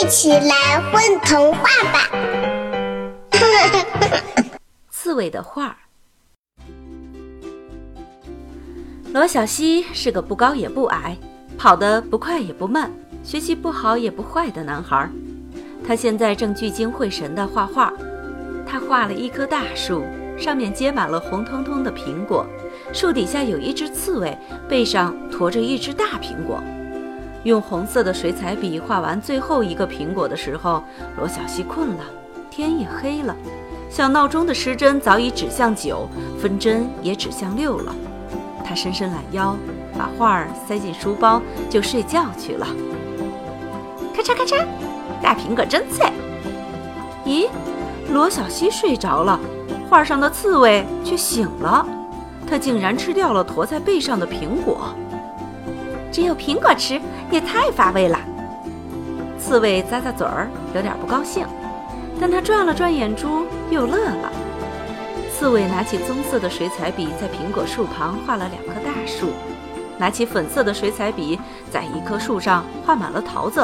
一起来混童话吧！刺猬的画。罗小西是个不高也不矮，跑得不快也不慢，学习不好也不坏的男孩。他现在正聚精会神地画画。他画了一棵大树，上面结满了红彤彤的苹果，树底下有一只刺猬，背上驮着一只大苹果。用红色的水彩笔画完最后一个苹果的时候，罗小西困了，天也黑了，小闹钟的时针早已指向九，分针也指向六了。他伸伸懒腰，把画儿塞进书包，就睡觉去了。咔嚓咔嚓，大苹果真脆。咦，罗小西睡着了，画上的刺猬却醒了。它竟然吃掉了驮在背上的苹果。只有苹果吃也太乏味了。刺猬咂咂嘴儿，有点不高兴，但他转了转眼珠，又乐了。刺猬拿起棕色的水彩笔，在苹果树旁画了两棵大树；拿起粉色的水彩笔，在一棵树上画满了桃子；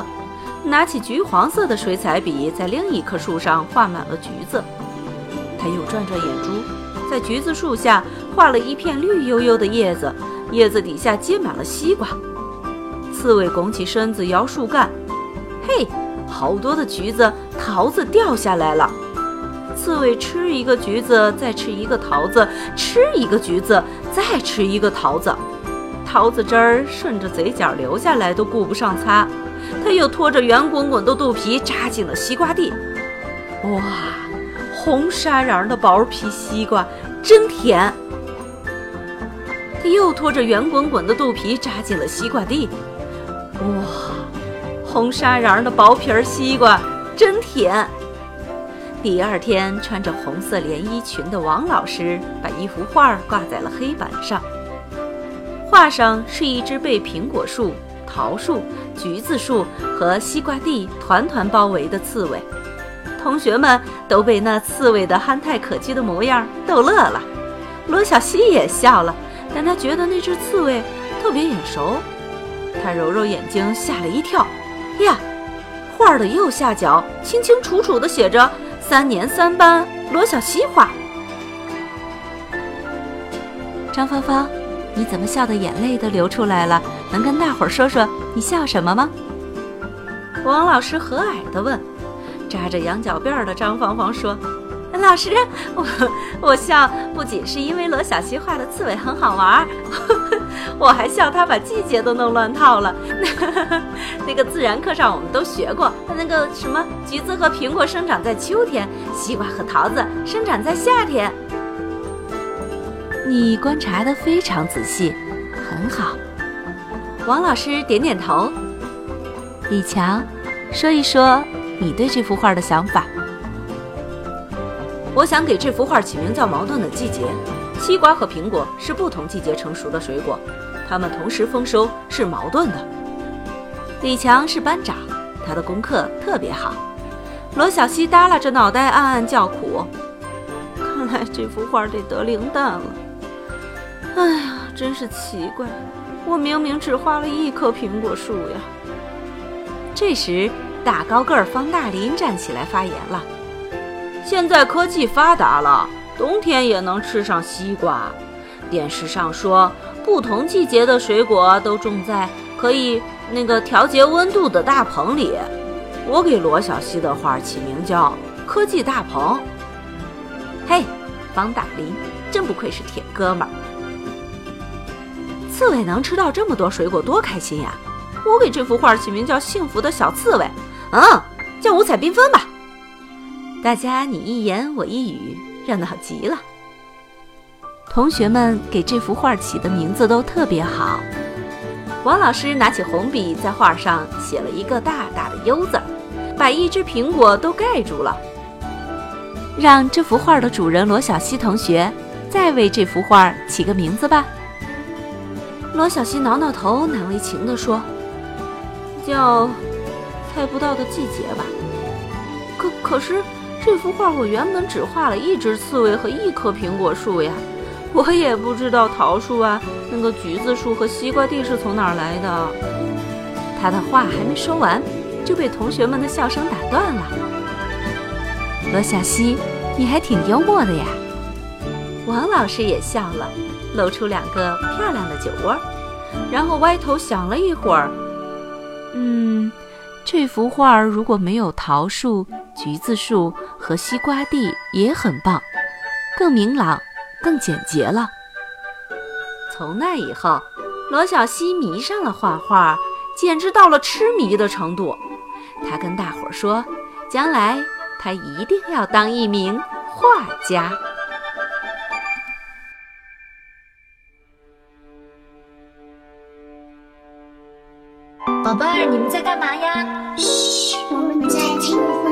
拿起橘黄色的水彩笔，在另一棵树上画满了橘子。他又转转眼珠，在橘子树下画了一片绿油油的叶子，叶子底下结满了西瓜。刺猬拱起身子摇树干，嘿，好多的橘子、桃子掉下来了。刺猬吃一个橘子，再吃一个桃子，吃一个橘子，再吃一个桃子，桃子汁儿顺着嘴角流下来，都顾不上擦。他又拖着圆滚滚的肚皮扎进了西瓜地，哇，红沙瓤的薄皮西瓜真甜。他又拖着圆滚滚的肚皮扎进了西瓜地，哇，红沙瓤的薄皮儿西瓜真甜。第二天，穿着红色连衣裙的王老师把一幅画挂在了黑板上。画上是一只被苹果树、桃树、橘子树和西瓜地团团包围的刺猬。同学们都被那刺猬的憨态可掬的模样逗乐了。罗小西也笑了，但他觉得那只刺猬特别眼熟。他揉揉眼睛，吓了一跳。呀，画的右下角清清楚楚的写着。三年三班，罗小西画。张芳芳，你怎么笑的眼泪都流出来了？能跟大伙儿说说你笑什么吗？王老师和蔼地问。扎着羊角辫的张芳芳说：“老师，我我笑不仅是因为罗小西画的刺猬很好玩。”我还笑他把季节都弄乱套了。那个自然课上我们都学过，那个什么橘子和苹果生长在秋天，西瓜和桃子生长在夏天。你观察的非常仔细，很好。王老师点点头。李强，说一说你对这幅画的想法。我想给这幅画起名叫《矛盾的季节》。西瓜和苹果是不同季节成熟的水果，它们同时丰收是矛盾的。李强是班长，他的功课特别好。罗小西耷拉着脑袋暗暗叫苦，看来这幅画得得零蛋了。哎呀，真是奇怪，我明明只画了一棵苹果树呀。这时，大高个儿方大林站起来发言了：“现在科技发达了。”冬天也能吃上西瓜。电视上说，不同季节的水果都种在可以那个调节温度的大棚里。我给罗小西的画起名叫“科技大棚”。嘿，方大林，真不愧是铁哥们儿。刺猬能吃到这么多水果，多开心呀！我给这幅画起名叫“幸福的小刺猬”。嗯，叫五彩缤纷吧。大家你一言我一语。热闹极了，同学们给这幅画起的名字都特别好。王老师拿起红笔，在画上写了一个大大的“优”字，把一只苹果都盖住了。让这幅画的主人罗小西同学再为这幅画起个名字吧。罗小西挠挠头，难为情地说：“叫猜不到的季节吧。”可可是。这幅画我原本只画了一只刺猬和一棵苹果树呀，我也不知道桃树啊、那个橘子树和西瓜地是从哪儿来的。他的话还没说完，就被同学们的笑声打断了。罗小西，你还挺幽默的呀！王老师也笑了，露出两个漂亮的酒窝，然后歪头想了一会儿，嗯，这幅画如果没有桃树、橘子树和西瓜地也很棒，更明朗、更简洁了。从那以后，罗小西迷上了画画，简直到了痴迷的程度。他跟大伙儿说，将来他一定要当一名画家。宝贝儿，你们在干嘛呀？嘘，我们在听。